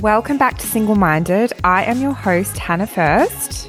Welcome back to Single Minded. I am your host, Hannah First.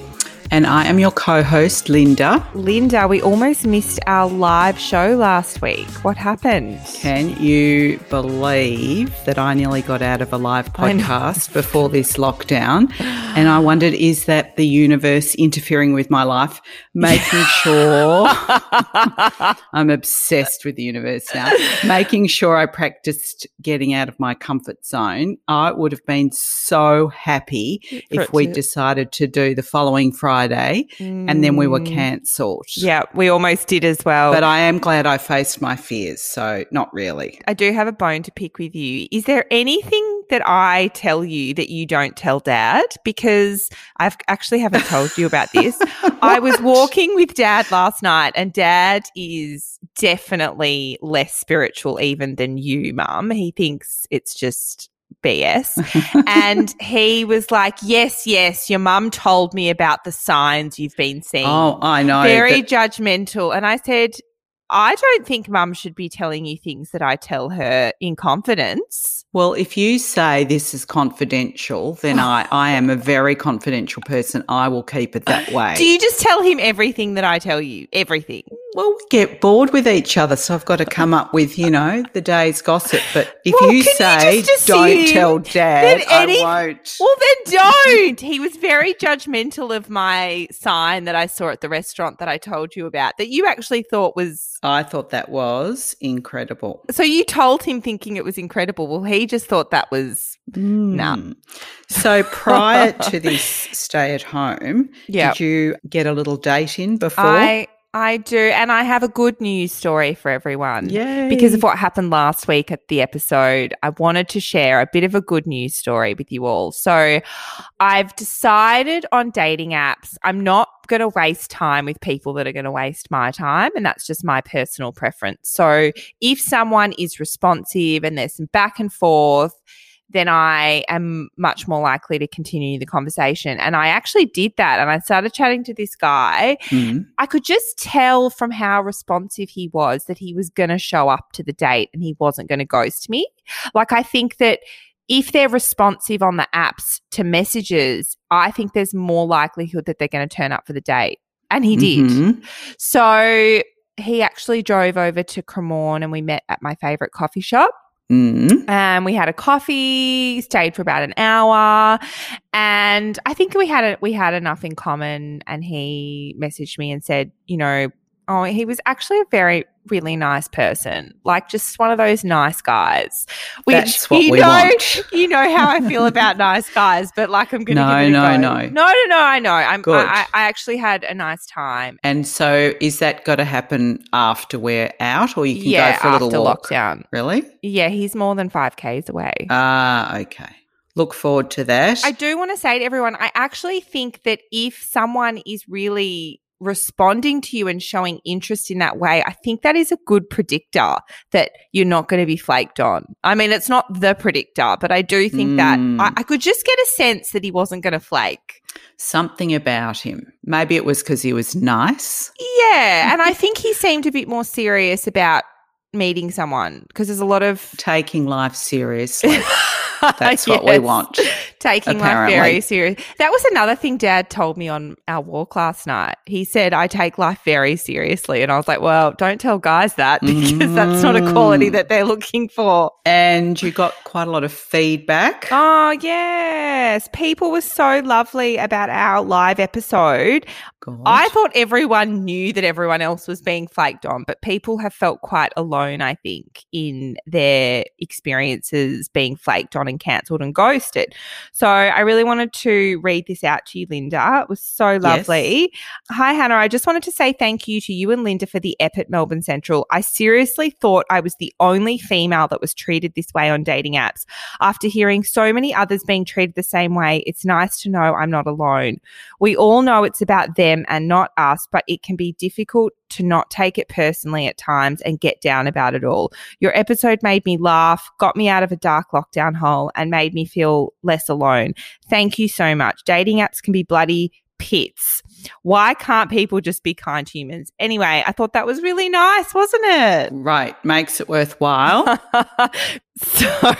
And I am your co host, Linda. Linda, we almost missed our live show last week. What happened? Can you believe that I nearly got out of a live podcast before this lockdown? And I wondered, is that the universe interfering with my life, making sure I'm obsessed with the universe now, making sure I practiced getting out of my comfort zone? I would have been so happy For if we decided to do the following Friday and then we were Mm. cancelled. Yeah, we almost did as well. But I am glad I faced my fears, so not really. I do have a bone to pick with you. Is there anything that I tell you that you don't tell dad? Because I've actually haven't told you about this. I was walking with dad last night and dad is definitely less spiritual even than you, mum. He thinks it's just BS. and he was like, Yes, yes, your mum told me about the signs you've been seeing Oh, I know. very that- judgmental. And I said, I don't think mum should be telling you things that I tell her in confidence. well, if you say this is confidential, then I, I am a very confidential person. I will keep it that way. Do you just tell him everything that I tell you? Everything. Well, we get bored with each other, so I've got to come up with, you know, the day's gossip. But if Well, you you say just don't tell dad, I won't. Well, then don't. he was very judgmental of my sign that I saw at the restaurant that I told you about that you actually thought was. I thought that was incredible. So you told him thinking it was incredible. Well, he just thought that was. Nah. Mm. So prior to this stay at home, Yeah. did you get a little date in before? I I do, and I have a good news story for everyone. Yay. Because of what happened last week at the episode, I wanted to share a bit of a good news story with you all. So, I've decided on dating apps. I'm not going to waste time with people that are going to waste my time, and that's just my personal preference. So, if someone is responsive and there's some back and forth, then I am much more likely to continue the conversation. And I actually did that. And I started chatting to this guy. Mm. I could just tell from how responsive he was that he was going to show up to the date and he wasn't going to ghost me. Like, I think that if they're responsive on the apps to messages, I think there's more likelihood that they're going to turn up for the date. And he did. Mhm. So he actually drove over to Cremorne and we met at my favorite coffee shop. Mm. We had a coffee, stayed for about an hour, and I think we had a, we had enough in common. And he messaged me and said, you know, oh, he was actually a very really nice person, like just one of those nice guys. Which That's what you we know, want. you know how I feel about nice guys, but like I'm going to No, give it a no, go. no. no, no, no. I know. I'm. Good. I, I actually had a nice time. And so, is that got to happen after we're out, or you can yeah, go for a little walk? lockdown. Really? Yeah, he's more than five k's away. Ah, okay. Look forward to that. I do want to say to everyone, I actually think that if someone is really responding to you and showing interest in that way, I think that is a good predictor that you're not going to be flaked on. I mean, it's not the predictor, but I do think that Mm. I, I could just get a sense that he wasn't going to flake. Something about him. Maybe it was because he was nice. Yeah. and I think he seemed a bit more serious about meeting someone because there's a lot of. Taking life seriously. That's what we want. Taking apparently. life very serious. That was another thing Dad told me on our walk last night. He said I take life very seriously, and I was like, "Well, don't tell guys that because that's not a quality Mm. that they're looking for." And you got quite a lot of feedback. Oh yes, people were so lovely about our live episode. God. I thought everyone knew that everyone else was being flaked on, but people have felt quite alone, I think, in their experiences being flaked on and cancelled and ghosted. So I really wanted to read this out to you, Linda. It was so lovely. Hi, Hannah. I just wanted to say thank you to you and Linda for the ep at Melbourne Central. I seriously thought I was the only female that was treated this way on dating apps. After hearing so many others being treated the same way, it's nice to know I'm not alone. We all know it's about them and not us, but it can be difficult to not take it personally at times and get down about it all. Your episode made me laugh, got me out of a dark lockdown hole, and made me feel less alone. Thank you so much. Dating apps can be bloody pits. Why can't people just be kind humans? Anyway, I thought that was really nice, wasn't it? Right. Makes it worthwhile. so,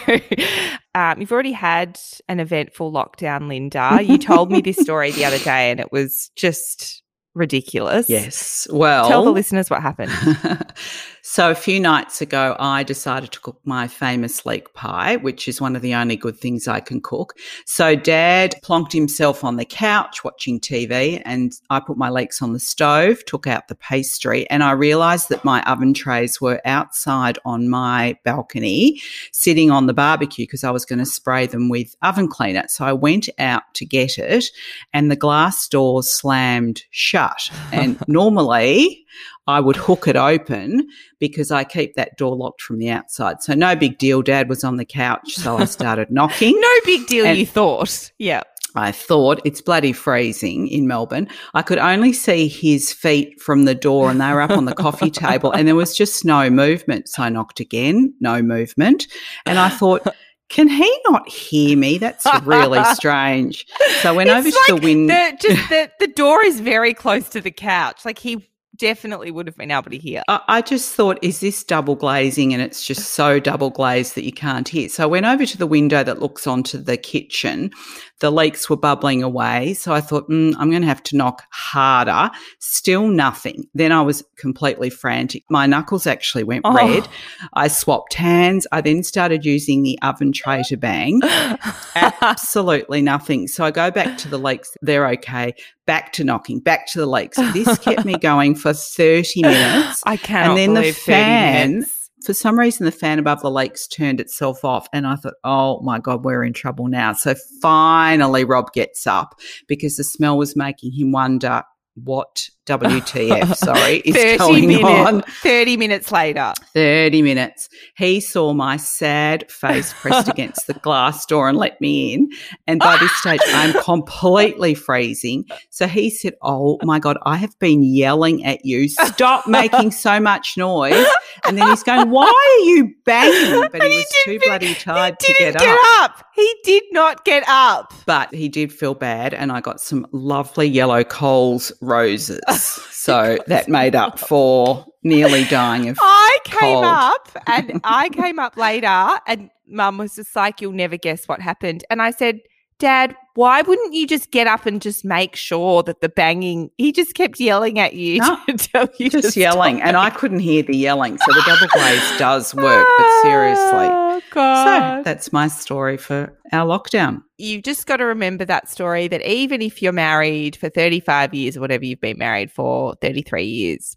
um, you've already had an eventful lockdown, Linda. You told me this story the other day, and it was just ridiculous. yes. Well, Tell the listeners what happened. so a few nights ago, I decided to cook my famous leek pie, which is one of the only good things I can cook. So Dad plonked himself on the couch watching TV, and I put my leeks on the stove, took out the pastry, and I realised that my oven trays were outside on my balcony, sitting on the barbecue because I was going to spray them with oven cleaner. So I went out to get it, and the glass door slammed shut. And normally I would hook it open because I keep that door locked from the outside. So no big deal. Dad was on the couch, so I started knocking. no big deal, And- you thought. Yeah. I thought it's bloody freezing in Melbourne. I could only see his feet from the door and they were up on the coffee table and there was just no movement. So I knocked again, no movement. And I thought, can he not hear me? That's really strange. So I went over It's to the window. The, just the, the door is very close to the couch. Like he definitely would have been able to hear. I I just thought, is this double glazing? And it's just so double glazed that you can't hear. So I went over to the window that looks onto the kitchen. The leeks were bubbling away. So I thought, mm, I'm going to have to knock harder. Still nothing. Then I was completely frantic. My knuckles actually went Oh. red. I swapped hands. I then started using the oven tray to bang. Absolutely nothing. So I go back to the leeks. They're okay. Back to knocking, back to the leeks. This kept me going for 30 minutes. I cannot then the believe 30 fan-. For some reason, the fan above the lakes turned itself off. And I thought, oh my God, we're in trouble now. So finally, Rob gets up because the smell was making him wonder what WTF, sorry, is 30 going minutes, on. 30 minutes later. 30 minutes. He saw my sad face pressed against the glass door and let me in. And by this stage, I'm completely freezing. So he said, Oh my God, I have been yelling at you. Stop making so much noise. And then he's going, Why are you banging? But he he was too bloody tired to didn't get, up. He did not get up. But he did feel bad. And I got some lovely yellow Coles roses. So that made up for nearly dying of I came Cold. up and I came up later and mum was just like, You'll never guess what happened. And I said, Dad, why wouldn't you just get up and just make sure that the banging he just kept yelling at you No, to tell you just yelling, and I couldn't hear the yelling. So the double glaze does work, but seriously. Oh, So that's my story for our lockdown. you've just got to remember that story that even if you're married for 35 years or whatever you've been married for 33 years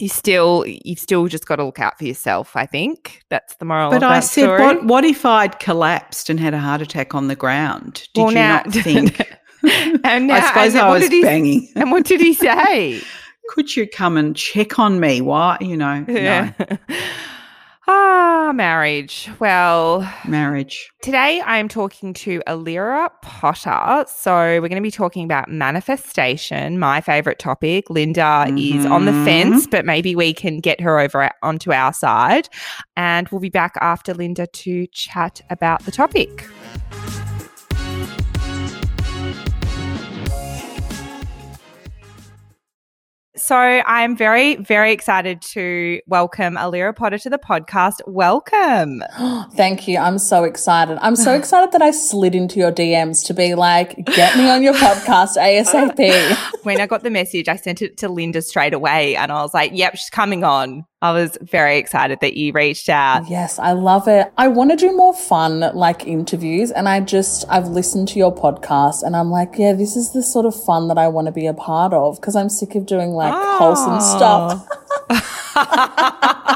you still you've still just got to look out for yourself i think that's the moral But of that I said, story. what, what if I'd collapsed and had a heart attack on the ground? Did Well, you now- not think? and now, I suppose and I was he- banging. and what did he say Could you come and check on me? Why, you know, no, ah marriage well marriage. Today, I am talking to Alira Potter. So, we're going to be talking about manifestation, my favorite topic. Linda is on the Mhm. fence, but maybe we can get her over onto our side. And we'll be back after Linda to chat about the topic. So, I am very, very excited to welcome Alira Potter to the podcast. Welcome. Thank you. I'm so excited. I'm so excited that I slid into your DMs to be like, get me on your podcast ASAP. when I got the message, I sent it to Linda straight away and I was like, yep, she's coming on. I was very excited that you reached out. Yes, I love it. I want to do more fun like interviews and I just I've listened to your podcast and I'm like, yeah, this is the sort of fun that I want to be a part of because I'm sick of doing like wholesome stuff.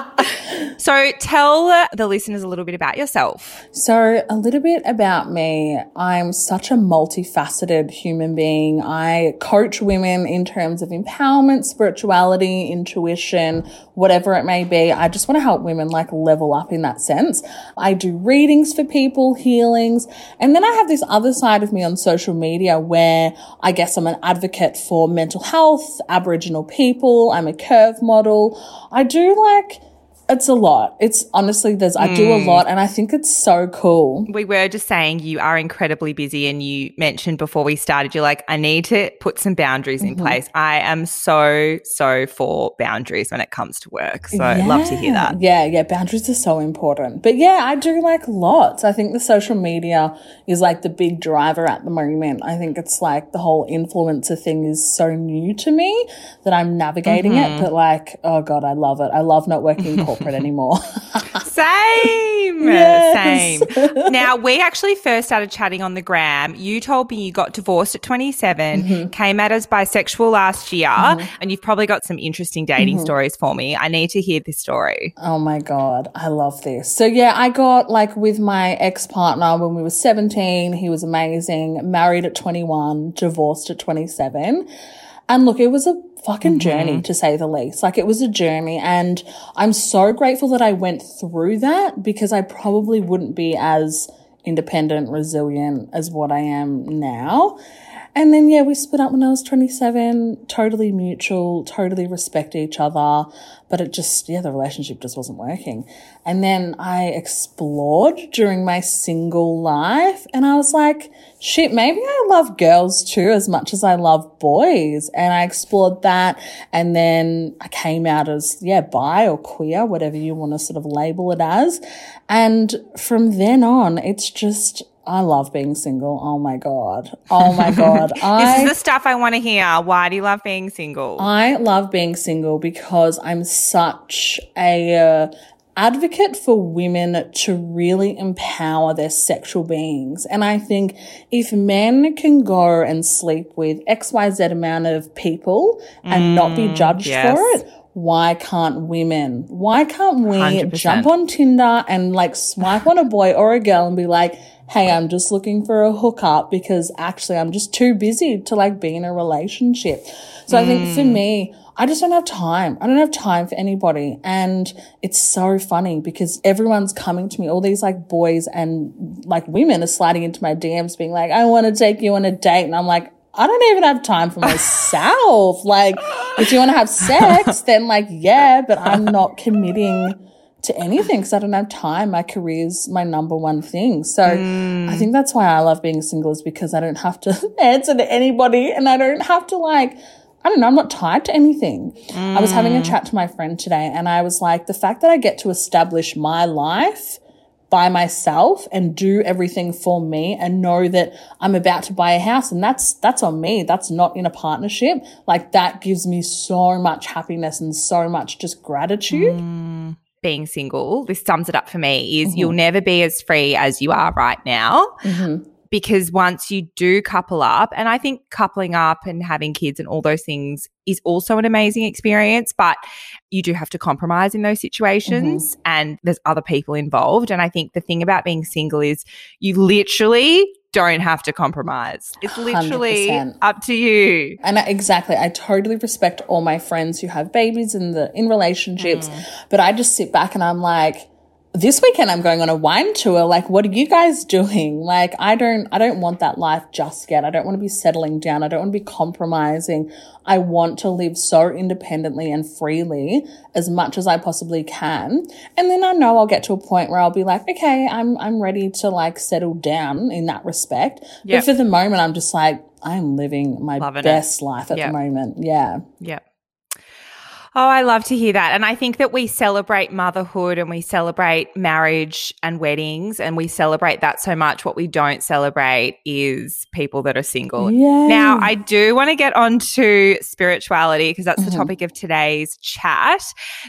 So tell the listeners a little bit about yourself. So, a little bit about me. I'm such a multifaceted human being. I coach women in terms of empowerment, spirituality, intuition, whatever it may be. I just want to help women like level up in that sense. I do readings for people, healings. And then I have this other side of me on social media where I guess I'm an advocate for mental health, Aboriginal people. I'm a curve model. I do like it's a lot. It's honestly there's I do a Hmm. lot and I think it's so cool. We were just saying you are incredibly busy, and you mentioned before we started, you're like, I need to put some boundaries in place. I am so, so for boundaries when it comes to work. So I'd love to hear that. Yeah, yeah, boundaries are so important. But yeah, I do like lots. I think the social media is like the big driver at the moment. I think it's like the whole influencer thing is so new to me that I'm navigating Mm-hmm. it. But like, oh God, I love it. I love not working in corporate anymore. Same. Yes. Same. Now, we actually first started chatting on the gram. You told me you got divorced at 27, Mm-hmm. came out as bisexual last year, and you've probably got some interesting dating Mm-hmm. stories for me. I need to hear this story. Oh my God, I love this. So, yeah, I got like with my ex partner when we were 17. He was amazing, married at 21, divorced at 27. And look, it was a fucking journey mm-hmm. to say the least. Like, it was a journey. And I'm so grateful that I went through that because I probably wouldn't be as independent, resilient as what I am now. And then, yeah, we split up when I was 27, totally mutual, totally respect each other. But it just, yeah, the relationship just wasn't working. And then I explored during my single life and I was like, shit, maybe I love girls too as much as I love boys. And I explored that. And then I came out as, yeah, bi or queer, whatever you want to sort of label it as. And from then on, it's just, I love being single. Oh my God. Oh my God. This is the stuff I want to hear. Why do you love being single? I love being single because I'm such a uh, advocate for women to really empower their sexual beings. And I think if men can go and sleep with XYZ amount of people and not be judged yes. for it, why can't women? Why can't we 100%. jump on Tinder and like swipe on a boy or a girl and be like, hey, I'm just looking for a hookup because actually I'm just too busy to like be in a relationship. So I think for hmm. me, I just don't have time. I don't have time for anybody. And it's so funny because everyone's coming to me, all these like boys and like women are sliding into my DMs being like, I want to take you on a date. And I'm like, I don't even have time for myself. like, if you want to have sex, then like, yeah, but I'm not committing to anything because I don't have time. My career's my number one thing. So I mm. think that's why I love being single is because I don't have to answer to anybody and I don't have to like, I don't know, I'm not tied to anything. I was having a mm. chat to my friend today and I was like, the fact that I get to establish my life by myself and do everything for me and know that I'm about to buy a house and that's that's on me that's not in a partnership like that gives me so much happiness and so much just gratitude mm. Being single, this sums it up for me, is Mm-hmm. you'll never be as free as you are right now. Because once you do couple up, and I think coupling up and having kids and all those things is also an amazing experience, but you do have to compromise in those situations Mm-hmm. and there's other people involved. And I think the thing about being single is you literally don't have to compromise. It's literally 100%. up to you. And I, exactly, I totally respect all my friends who have babies in the in relationships, mm. but I just sit back and I'm like, this weekend I'm going on a wine tour. Like, what are you guys doing? Like, I don't, I don't want that life just yet. I don't want to be settling down. I don't want to be compromising. I want to live so independently and freely as much as I possibly can. And then I know I'll get to a point where I'll be like, okay, I'm, I'm ready to like settle down in that respect. Yep. But for the moment, I'm just like, I'm living my Loving it. best life at Yep. the moment. Yeah. Yep. Oh, I love to hear that. And I think that we celebrate motherhood and we celebrate marriage and weddings and we celebrate that so much. What we don't celebrate is people that are single. Yay. Now, I do want to get on to spirituality because that's the Mhm. topic of today's chat.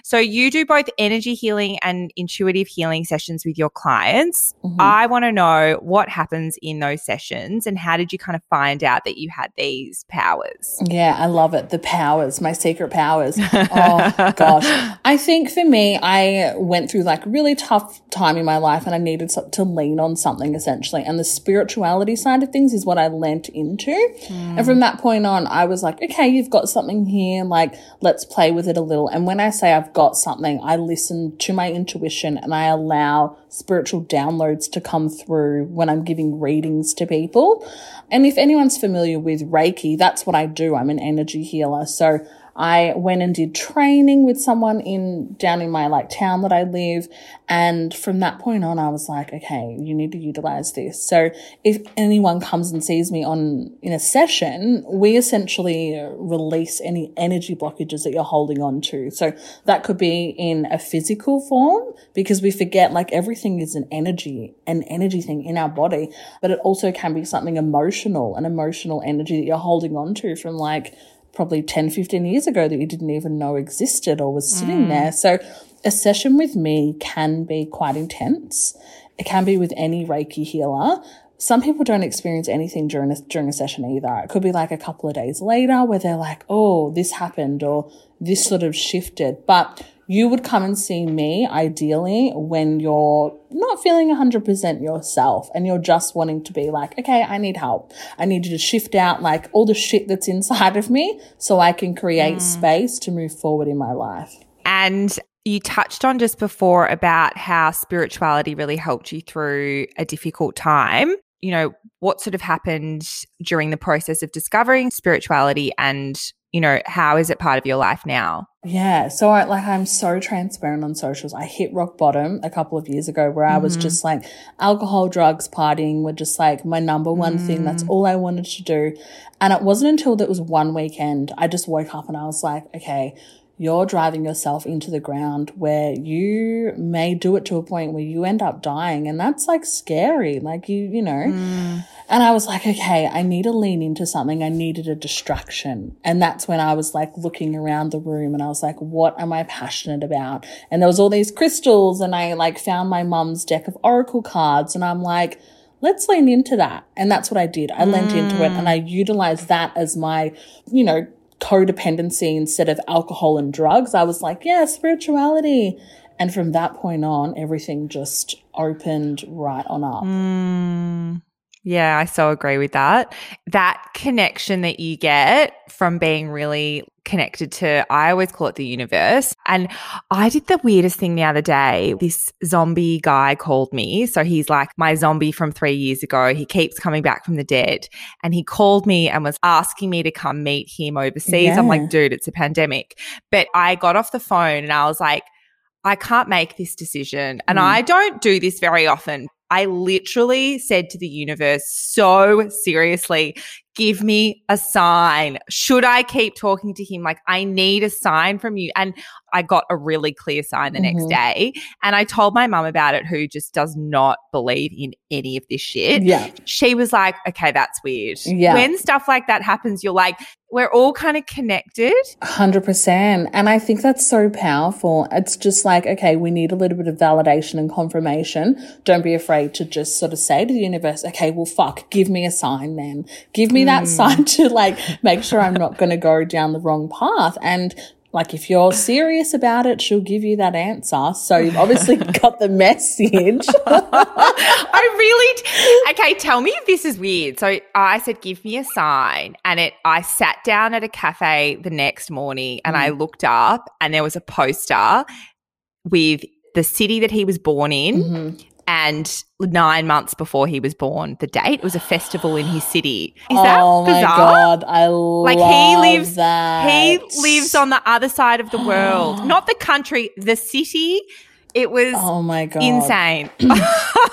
So, you do both energy healing and intuitive healing sessions with your clients. Mhm. I want to know what happens in those sessions and how did you kind of find out that you had these powers? Yeah, I love it. The powers, my secret powers. Oh gosh. I think for me, I went through like really tough time in my life and I needed to lean on something essentially. And the spirituality side of things is what I lent into. Hmm. And from that point on, I was like, okay, you've got something here. Like, let's play with it a little. And when I say I've got something, I listen to my intuition and I allow spiritual downloads to come through when I'm giving readings to people. And if anyone's familiar with Reiki, that's what I do. I'm an energy healer. So I went and did training with someone in down in my like town that I live. And from that point on, I was like, okay, you need to utilize this. So if anyone comes and sees me on in a session, we essentially uh, release any energy blockages that you're holding on to. So that could be in a physical form because we forget like everything is an energy, an energy thing in our body, but it also can be something emotional, an emotional energy that you're holding on to from like probably 10, 15 years ago that you didn't even know existed or was sitting mm. there. So a session with me can be quite intense. It can be with any Reiki healer. Some people don't experience anything during a, during a session either. It could be like a couple of days later where they're like, oh, this happened or this sort of shifted. But you would come and see me ideally when you're not feeling 100% yourself and you're just wanting to be like, okay, I need help. I need you to shift out like all the shit that's inside of me so I can create mm. space to move forward in my life. And you touched on just before about how spirituality really helped you through a difficult time. You know, what sort of happened during the process of discovering spirituality and you know, how is it part of your life now? Yeah. So I like I'm so transparent on socials. I hit rock bottom a couple of years ago where I was mm-hmm. just like alcohol, drugs, partying were just like my number one mm. thing. That's mm. all I wanted to do. And it wasn't until that was one weekend I just woke up and I was like, okay, you're driving yourself into the ground where you may do it to a point where you end up dying. And that's like scary. Like you, you know, mm. and I was like, okay, I need to lean into something. I needed a distraction. And that's when I was like looking around the room and I was like, what am I passionate about? And there was all these crystals and I like found my mum's deck of oracle cards and I'm like, let's lean into that. And that's what I did. I mm. leaned into it and I utilized that as my, you know, codependency instead of alcohol and drugs, I was like, yeah, spirituality. And from that point on, everything just opened right on up. Mm. Yeah, I so agree with that. That connection that you get from being really connected to, I always call it the universe. And I did the weirdest thing the other day. This zombie guy called me. So he's like my zombie from three years ago. He keeps coming back from the dead. And he called me and was asking me to come meet him overseas. Yeah. I'm like, dude, it's a pandemic. But I got off the phone and I was like, I can't make this decision. And mm. I don't do this very often, I literally said to the universe so seriously, give me a sign. Should I keep talking to him? Like, I need a sign from you. And I got a really clear sign the mm-hmm. next day. And I told my mum about it, who just does not believe in any of this shit. Yeah. She was like, okay, that's weird. Yeah. When stuff like that happens, you're like, we're all kind of connected. 100%. And I think that's so powerful. It's just like, okay, we need a little bit of validation and confirmation. Don't be afraid to just sort of say to the universe, okay, well, fuck, give me a sign then. Give me that mm. sign to like make sure I'm not going to go down the wrong path. And like if you're serious about it, she'll give you that answer. So you've obviously got the message. I really okay. Tell me if this is weird. So I said, "Give me a sign," and it. I sat down at a cafe the next morning and mm. I looked up, and there was a poster with the city that he was born in mm-hmm and nine months before he was born, the date it was a festival in his city. Is that oh bizarre? my god, I like he lives. That. He lives on the other side of the world, not the country, the city. It was oh my god, insane.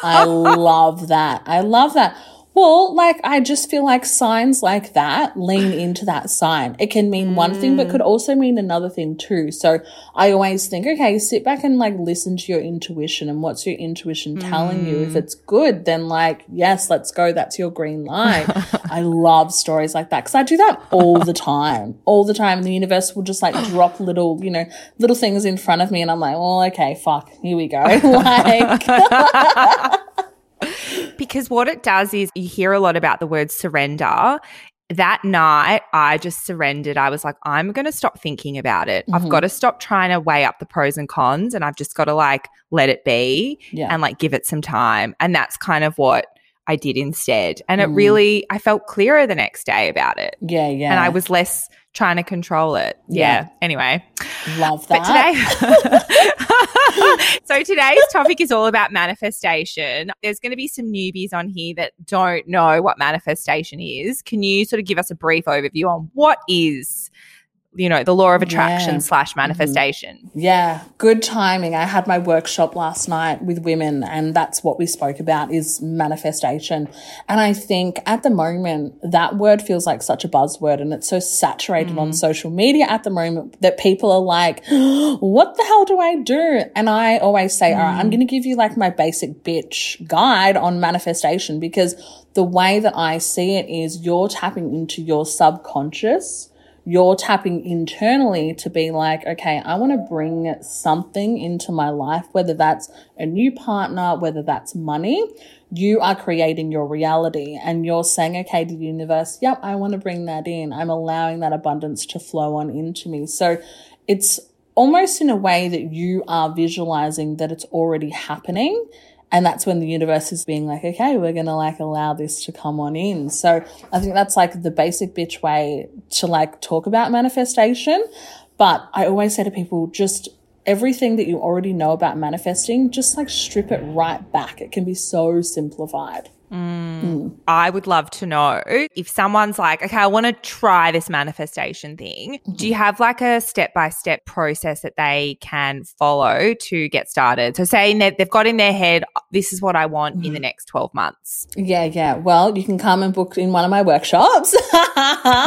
I love that. I love that. Well, like, I just feel like signs like that lean into that sign. It can mean mm. one thing, but could also mean another thing too. So I always think, okay, sit back and like listen to your intuition and what's your intuition telling mm. you. If mm. it's good, then like, yes, let's go. That's your green light. I love stories like that because I do that all the time, all the time. And the universe will just like drop little, you know, little things in front of me. And I'm like, well, okay, fuck, here we go. like, because what it does is you hear a lot about the word surrender. That night, I just surrendered. I was like, I'm going to stop thinking about it. Mm-hmm. I've got to stop trying to weigh up the pros and cons and I've just got to like let it be yeah. and like give it some time. And that's kind of what I did instead. And mm. it really, I felt clearer the next day about it. Yeah, yeah. And I was less trying to control it. Yeah. yeah. Anyway, love that. today, so today's topic is all about manifestation. There's going to be some newbies on here that don't know what manifestation is. Can you sort of give us a brief overview on what is you know, the law of attraction Yeah. Mm-hmm. slash manifestation. Yeah, good timing. I had my workshop last night with women and that's what we spoke about is manifestation. And I think at the moment that word feels like such a buzzword and it's so saturated on social media at the moment that people are like, what the hell do I do? And I always say, all right, I'm going to give you like my basic bitch guide on manifestation because the way that I see it is you're tapping into your subconscious you're tapping internally to be like, okay, I want to bring something into my life, whether that's a new partner, whether that's money. You are creating your reality and you're saying, okay, to the universe, yep, I want to bring that in. I'm allowing that abundance to flow on into me. So it's almost in a way that you are visualizing that it's already happening. And that's when the universe is being like, okay, we're going to like allow this to come on in. So I think that's like the basic bitch way to like talk about manifestation. But I always say to people, just everything that you already know about manifesting, just like strip it right back. It can be so simplified. I would love to know if someone's like, okay, I want to try this manifestation thing. Do you have like a step by step process that they can follow to get started? So, saying that they've got in their head, this is what I want in the mm-hmm. next 12 months. Yeah, yeah. Well, you can come and book in one of my workshops.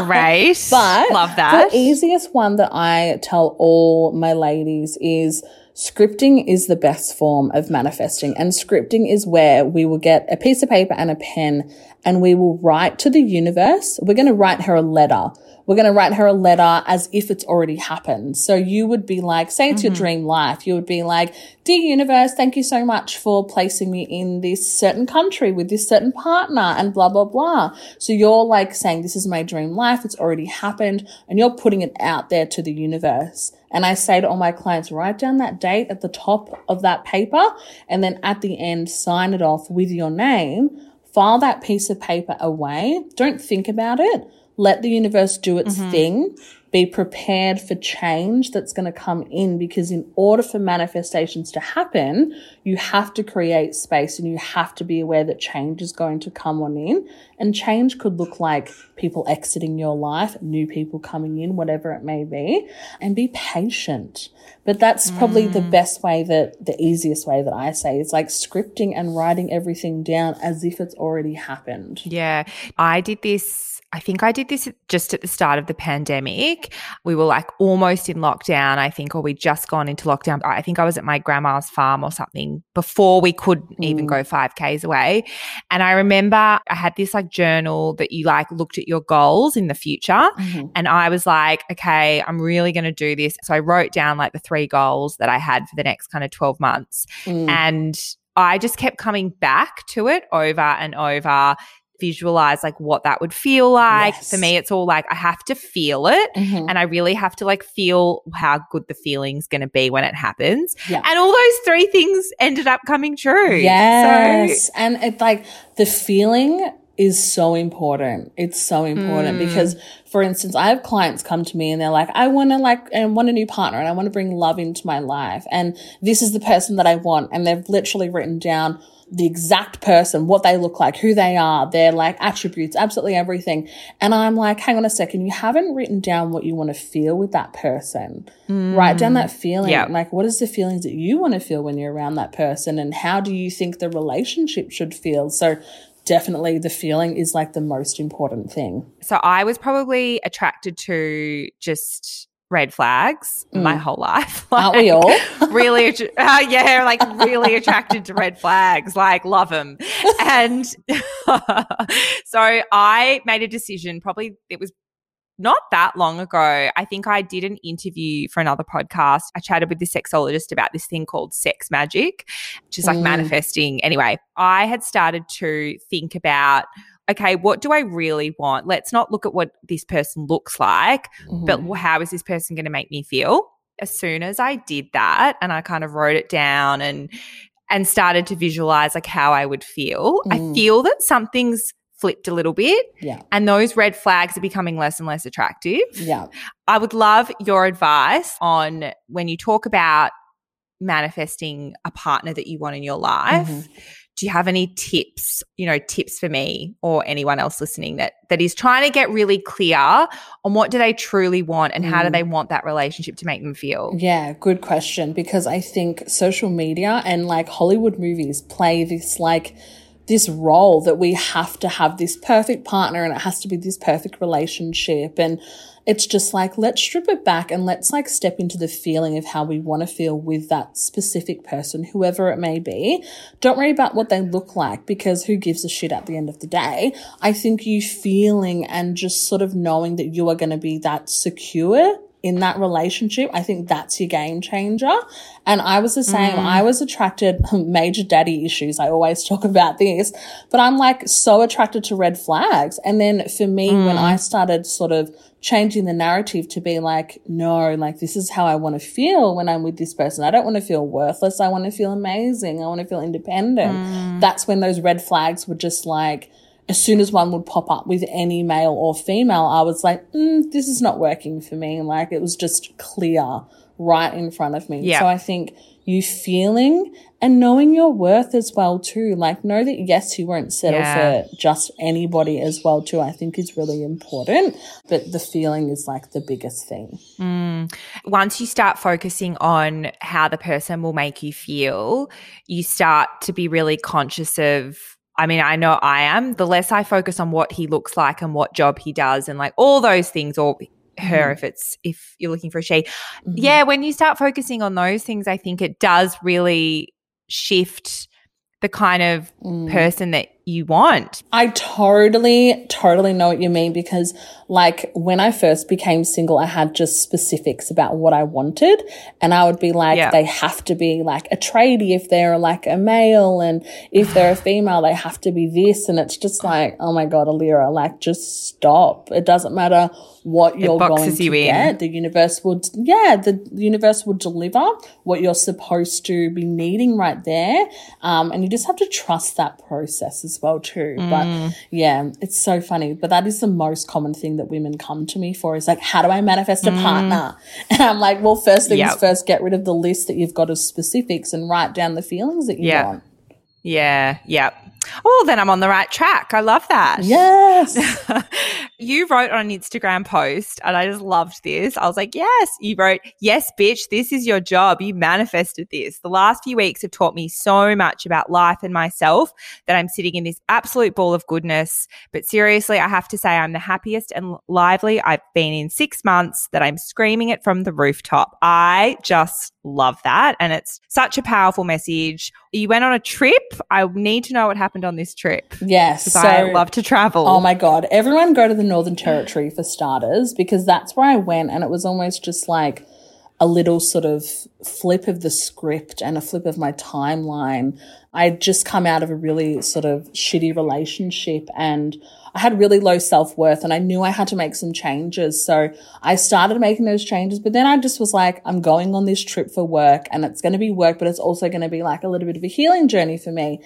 Great. But love that. The easiest one that I tell all my ladies is scripting is the best form of manifesting. And scripting is where we will get a piece of paper and a pen and we will write to the universe. We're going to write her a letter. We're going to write her a letter as if it's already happened. So you would be like, say it's your mm-hmm. dream life. You would be like, Dear universe, thank you so much for placing me in this certain country with this certain partner and blah, blah, blah. So you're like saying, this is my dream life. It's already happened and you're putting it out there to the universe. And I say to all my clients, write down that date at the top of that paper and then at the end, sign it off with your name. File that piece of paper away. Don't think about it. Let the universe do its mm-hmm. thing. Be prepared for change that's going to come in because in order for manifestations to happen, you have to create space and you have to be aware that change is going to come on in. And change could look like people exiting your life, new people coming in, whatever it may be, and be patient. But that's probably the mm. best way that the easiest way that I say is like scripting and writing everything down as if it's already happened. Yeah. I did this. I think I did this just at the start of the pandemic. We were like almost in lockdown, I think, or we just gone into lockdown. I think I was at my grandma's farm or something before we could even go 5Ks away. And I remember I had this like journal that you like looked at your goals in the future. And I was like, okay, I'm really going to do this. So I wrote down like the three goals that I had for the next kind of 12 months. Mm. And I just kept coming back to it over and over, visualize like what that would feel like. Yes. For me, it's all like I have to feel it. Mhm. And I really have to like feel how good the feeling's going to be when it happens. Yeah. And all those three things ended up coming true. Yes. and it's like the feeling is so important. It's so important mm. because, for instance, I have clients come to me and they're like, I want to like, and want a new partner and I want to bring love into my life. And this is the person that I want. And they've literally written down the exact person, what they look like, who they are, their like attributes, absolutely everything. And I'm like, hang on a second, you haven't written down what you want to feel with that person. Mm. Write down that feeling. Yeah. Like, what is the feelings that you want to feel when you're around that person? And how do you think the relationship should feel? So, definitely the feeling is like the most important thing. So I was probably attracted to just red flags my whole life. Mm. Aren't we all? really, uh, yeah, like really attracted to red flags, like love them. And so I made a decision, probably it was not that long ago. I think I did an interview for another podcast. I chatted with this sexologist about this thing called sex magic, which is like Mm. manifesting. Anyway, I had started to think about okay, what do I really want? Let's not look at what this person looks like, but Mhm. how is this person going to make me feel? As soon as I did that and I kind of wrote it down and and started to visualize like how I would feel, I Mm. feel that something's flipped a little bit yeah, and those red flags are becoming less and less attractive. yeah. I would love your advice on when you talk about manifesting a partner that you want in your life. Mhm. Do you have any tips, you know, tips for me or anyone else listening that that is trying to get really clear on what do they truly want and how do Mm. they want that relationship to make them feel? Yeah, good question. Because I think social media and like Hollywood movies play this like this role that we have to have this perfect partner and it has to be this perfect relationship. And it's just like, let's strip it back and let's like step into the feeling of how we want to feel with that specific person, whoever it may be. Don't worry about what they look like because who gives a shit at the end of the day. I think you feeling and just sort of knowing that you are going to be that secure in that relationship, I think that's your game changer. And I was the same. Mm. I was attracted, major daddy issues. I always talk about this, but I'm like so attracted to red flags. And then for me, when mm. I started sort of changing the narrative to be like, no, like this is how I want to feel when I'm with this person. I don't want to feel worthless. I want to feel amazing. I want to feel independent. Mm. That's when those red flags were just like, as soon as one would pop up with any male or female, I was like, mm, this is not working for me. Like it was just clear right in front of me. Yeah. So I think you feeling and knowing your worth as well too. Like know that yes, you won't settle Yeah. for just anybody as well too. I think is really important. But the feeling is like the biggest thing. once you start focusing on how the person will make you feel, you start to be really conscious of. I mean, I know I am. The less I focus on what he looks like and what job he does and like all those things, or her if it's if you're looking for a she. Mhm. Yeah, when you start focusing on those things, I think it does really shift the kind of Mm. person that you want. I totally, totally know what you mean because, like, when I first became single, I had just specifics about what I wanted. And I would be like, Yeah. they have to be like a tradie if they're like a male. And if they're a female, they have to be this. And it's just like, oh my God, Alira, like, just stop. It doesn't matter what you're going boxes to you in. get. The universe would, yeah, the universe would deliver what you're supposed to be needing right there. Um, and you just have to trust that process as well too. Mm. But yeah, it's so funny. But that is the most common thing that women come to me for is like, how do I manifest a partner? And I'm like, well, first things Mm. Yep. first, get rid of the list that you've got of specifics and write down the feelings that you Yeah. want. Yeah, yeah. Oh, then I'm on the right track. I love that. Yes. you wrote on an Instagram post, and I just loved this. I was like, yes. You wrote, yes, bitch, this is your job. You manifested this. The last few weeks have taught me so much about life and myself that I'm sitting in this absolute ball of goodness. But seriously, I have to say, I'm the happiest and lively I've been in six months that I'm screaming it from the rooftop. I just love that. And it's such a powerful message. You went on a trip. I need to know what happened on this trip. yes. Because I love to travel. Oh my God. Everyone go to the Northern Territory for starters because that's where I went and it was almost just like a little sort of flip of the script and a flip of my timeline. I'd just come out of a really sort of shitty relationship and I had really low self worth and I knew I had to make some changes. So I started making those changes, but then I just was like, I'm going on this trip for work and it's going to be work, but it's also going to be like a little bit of a healing journey for me.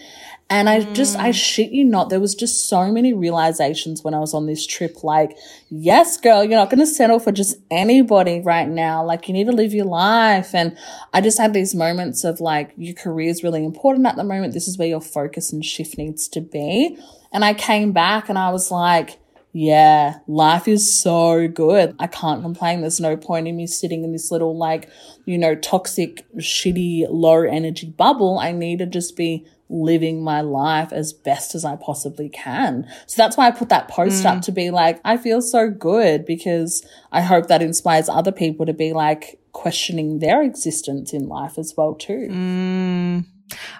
And I mm. just, I shit you not, there was just so many realizations when I was on this trip. Like, yes, girl, you're not going to settle for just anybody right now. Like, you need to live your life. And I just had these moments of like, your career is really important at the moment. This is where your focus and shift needs to be. And I came back and I was like, yeah, life is so good. I can't complain. There's no point in me sitting in this little, like, you know, toxic, shitty, low energy bubble. I need to just be living my life as best as I possibly can. So that's why I put that post up to be like, I feel so good because I hope that inspires other people to be like questioning their existence in life as well too. Mm,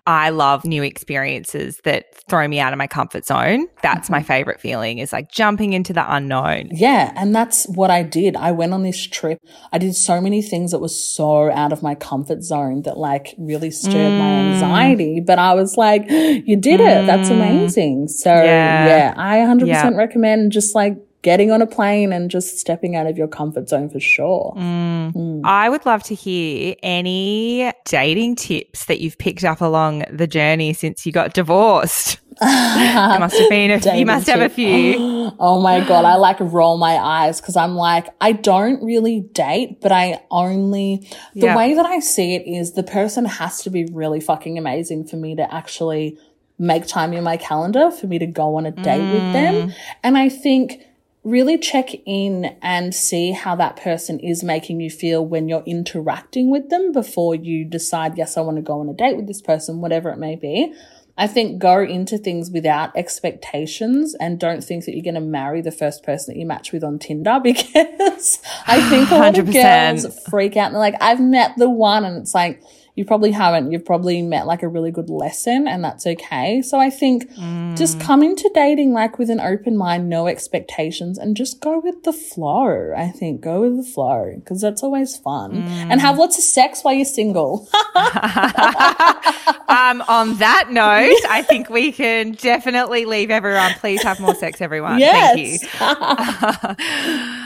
I love new experiences that throw me out of my comfort zone. That's Mm-hmm. my favorite feeling is like jumping into the unknown. Yeah, and that's what I did. I went on this trip. I did so many things that was so out of my comfort zone that like really stirred my Mm. anxiety. But I was like, you did it. That's amazing. So Yeah. yeah, I 100% Yeah. recommend just like getting on a plane and just stepping out of your comfort zone for sure. Mm. I would love to hear any dating tips that you've picked up along the journey since you got divorced. there must have been a, you must tip. have a few. oh my god, I like roll my eyes because I'm like I don't really date, but I only the yeah. way that I see it is the person has to be really fucking amazing for me to actually make time in my calendar for me to go on a date mm. with them. Mm. And I think really check in and see how that person is making you feel when you're interacting with them before you decide, yes, I want to go on a date with this person, whatever it may be. I think go into things without expectations and don't think that you're going to marry the first person that you match with on Tinder because I think a lot 100%. of girls freak out and they're like, I've met the one. And it's like, you probably haven't. You've probably met like a really good lesson and that's okay. So I think mm. just come into dating like with an open mind, no expectations and just go with the flow. I think go with the flow because that's always fun mm. and have lots of sex while you're single. um, on that note, I think we can definitely leave everyone. Please have more sex, everyone. Yes. Thank you.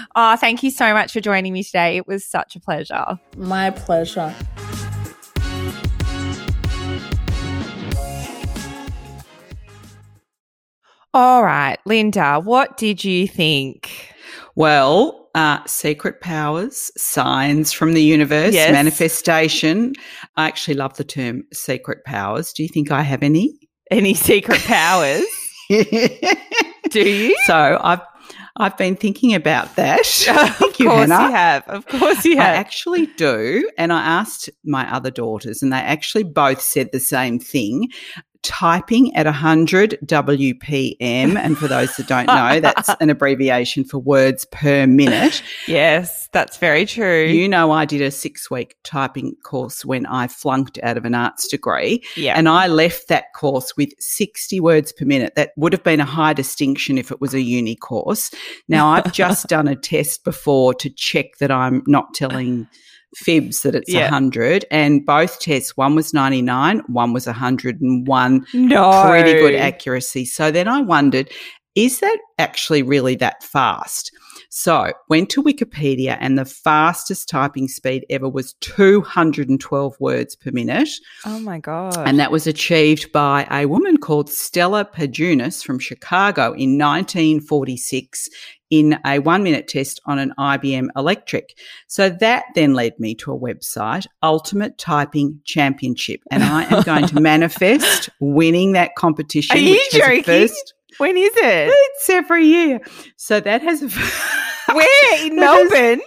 oh, thank you so much for joining me today. It was such a pleasure. My pleasure. All right, Linda, what did you think? Well, uh, secret powers, signs from the universe, yes. manifestation. I actually love the term secret powers. Do you think I have any? Any secret powers? Do you? So I've I've been thinking about that. of you, course Hannah. you have. Of course you have. I actually do. And I asked my other daughters, and they actually both said the same thing typing at 100 WPM. And for those that don't know, that's an abbreviation for words per minute. Yes, that's very true. You know, I did a six week typing course when I flunked out of an arts degree. Yeah. And I left that course with 60 words per minute. That would have been a high distinction if it was a uni course. Now, I've just done a test before to check that I'm not telling fibs that it's yeah. 100 and both tests one was 99 one was 101 no. Pretty good accuracy. So then i wondered is that actually really that fast so went to wikipedia and the fastest typing speed ever was 212 words per minute oh my god and that was achieved by a woman called stella pajunas from chicago in 1946 in a one minute test on an IBM Electric. So that then led me to a website, Ultimate Typing Championship. And I am going to manifest winning that competition. Are you joking? First, when is it? It's every year. So that has a. Where in Melbourne?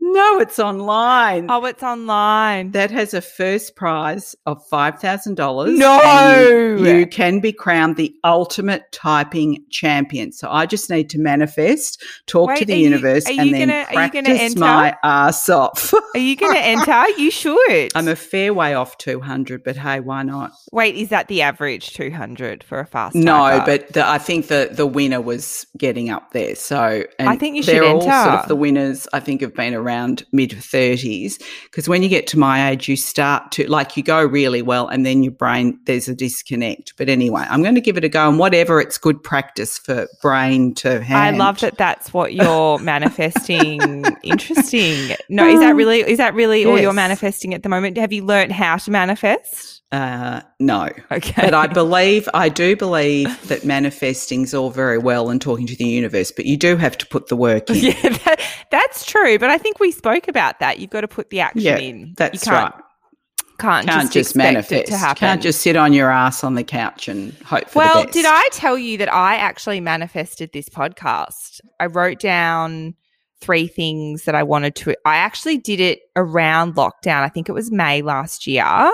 No, it's online. Oh, it's online. That has a first prize of $5,000. No. You can be crowned the ultimate typing champion. So I just need to manifest, talk Wait, to the universe, you, and then gonna, practice my ass off. are you going to enter? You should. I'm a fair way off 200, but hey, why not? Wait, is that the average 200 for a fast No, but the, I think the, the winner was getting up there. So I think you should enter. All sort of the winners, I think, have been around around mid 30s. Because when you get to my age, you start to, like, you go really well and then your brain, there's a disconnect. But anyway, I'm going to give it a go. And whatever, it's good practice for brain to hand. I love that that's what you're manifesting. Interesting. No, is that um, really, is that really yes. all you're manifesting at the moment? Have you learned how to manifest? Uh, no. Okay. But I believe, I do believe that manifesting is all very well and talking to the universe, but you do have to put the work in. Yeah, that, that's true. But I think we spoke about that. You've got to put the action yeah, in. That's you can't, right. Can't, can't just, just manifest. to happen. Can't just sit on your ass on the couch and hope for well, did I tell you that I actually manifested this podcast? I wrote down three things that I wanted to. I actually did it around lockdown. I think it was May last year.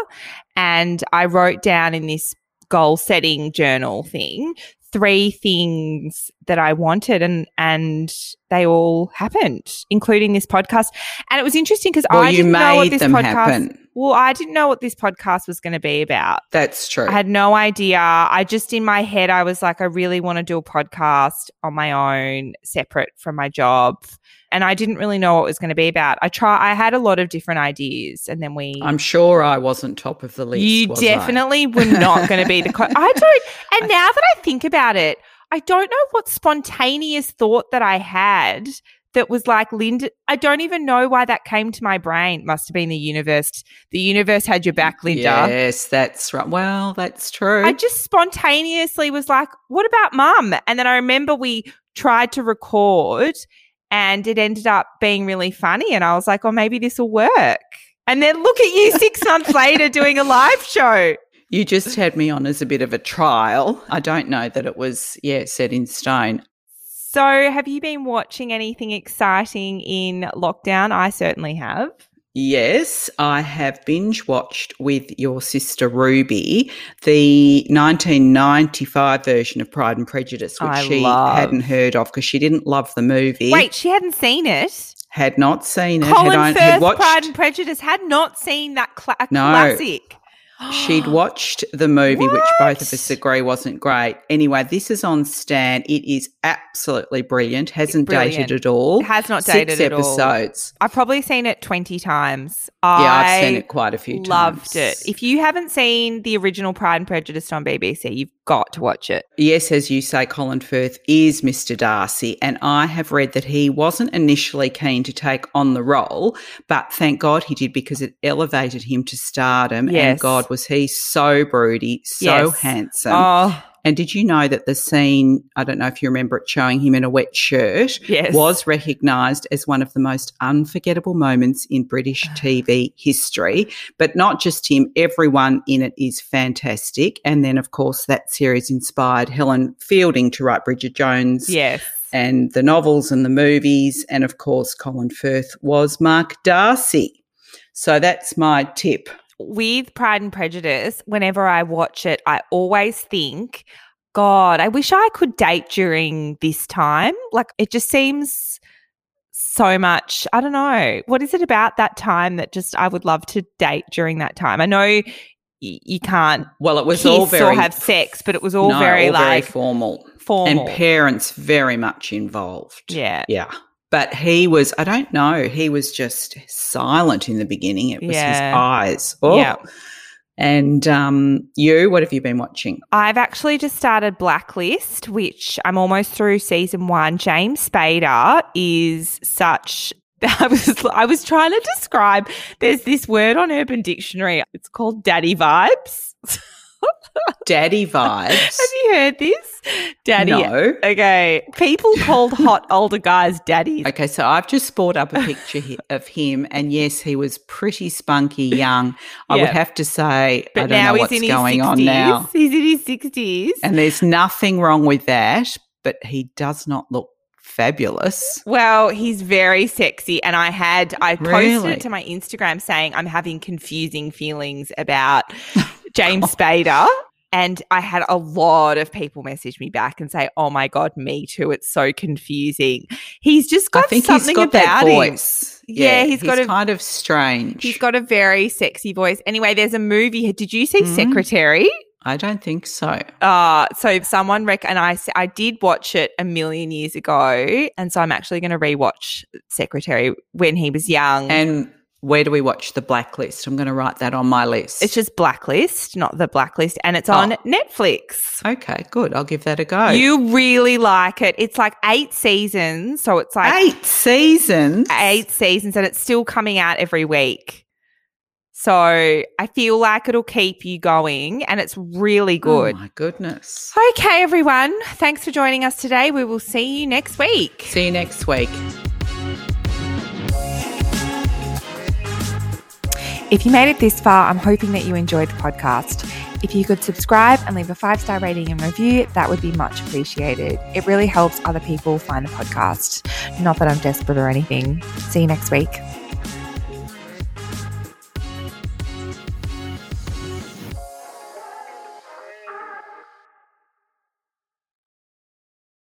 And I wrote down in this goal setting journal thing three things that I wanted and and they all happened, including this podcast. And it was interesting because well, I didn't know what this podcast happen. Well, I didn't know what this podcast was going to be about. That's true. I had no idea. I just in my head I was like I really want to do a podcast on my own separate from my job and I didn't really know what it was going to be about. I try. I had a lot of different ideas, and then we. I'm sure I wasn't top of the list. You definitely were not going to be the. Co- I don't. And now that I think about it, I don't know what spontaneous thought that I had that was like Linda. I don't even know why that came to my brain. Must have been the universe. The universe had your back, Linda. Yes, that's right. Well, that's true. I just spontaneously was like, what about mum? And then I remember we tried to record and it ended up being really funny. And I was like, oh, maybe this will work. And then look at you six months later doing a live show. You just had me on as a bit of a trial. I don't know that it was, yeah, set in stone. So, have you been watching anything exciting in lockdown? I certainly have. Yes, I have binge watched with your sister Ruby the 1995 version of Pride and Prejudice, which I she love. hadn't heard of because she didn't love the movie. Wait, she hadn't seen it. had not seen it. Colin had, Firth, had watched. Pride and Prejudice, had not seen that cla- No. classic. She'd watched the movie, which both of us agree wasn't great. Anyway, this is on Stan. It is absolutely brilliant. Hasn't Brilliant. dated at all. It has not Six dated at all. episodes. I've probably seen it 20 times. Yeah, I I've seen it quite a few times. loved it. If you haven't seen the original Pride and Prejudice on BBC, you've got to watch it. Yes, as you say, Colin Firth is Mr. Darcy, and I have read that he wasn't initially keen to take on the role, but thank God he did because it elevated him to stardom. Yes. And God, was he so broody, so Yes. handsome. Oh, And did you know that the scene, I don't know if you remember it showing him in a wet shirt, yes. was recognised as one of the most unforgettable moments in British TV history. But not just him, everyone in it is fantastic. And then, of course, that series inspired Helen Fielding to write Bridget Jones Yes. and the novels and the movies. And of course, Colin Firth was Mark Darcy. So that's my tip. With Pride and Prejudice, whenever I watch it, I always think, God, I wish I could date during this time. Like it just seems so much. I don't know. What is it about that time that just I would love to date during that time? I know y- you can't Well, it was all very or have sex, but it was all no, very all like formal. formal. and parents very much involved. yeah. Yeah. But he was, I don't know, he was just silent in the beginning. It was his eyes. Oh. Yeah. And um, you, what have you been watching? I've actually just started Blacklist, which I'm almost through season one. James Spader is such. I was I was trying to describe. There's this word on Urban Dictionary. It's called daddy vibes. Daddy vibes. Have you heard this? Daddy. No. Okay. People called hot older guys daddies. Okay, so I've just brought up a picture of him, and yes, he was pretty spunky young. I Yeah. would have to say, But I don't now know he's what's in his going 60s. on now. He's in his sixties. And there's nothing wrong with that, but he does not look fabulous. Well, he's very sexy. And I had, I posted Really? it to my Instagram saying I'm having confusing feelings about James Spader. And I had a lot of people message me back and say, Oh my God, me too. It's so confusing. He's just got something he's got about him. voice. Yeah, he's got a- kind of strange. He's got a very sexy voice. Anyway, there's a movie. Did you see Mhm. Secretary? I don't think so. Uh, so someone rec- and I I did watch it a million years ago. And so I'm actually going to rewatch Secretary when he was young. And where do we watch the blacklist? I'm going to write that on my list. It's just Blacklist, not the Blacklist, and it's on Oh. Netflix. okay, good. I'll give that a go. You really like it. It's like eight seasons, so it's like eight seasons. eight seasons, and it's still coming out every week. So I feel like it'll keep you going, and it's really oh good. Oh my goodness. Okay, everyone. Thanks for joining us today. We will see you next week. See you next week. If you made it this far, I'm hoping that you enjoyed the podcast. If you could subscribe and leave a five star rating and review, that would be much appreciated. It really helps other people find the podcast. Not that I'm desperate or anything. See you next week.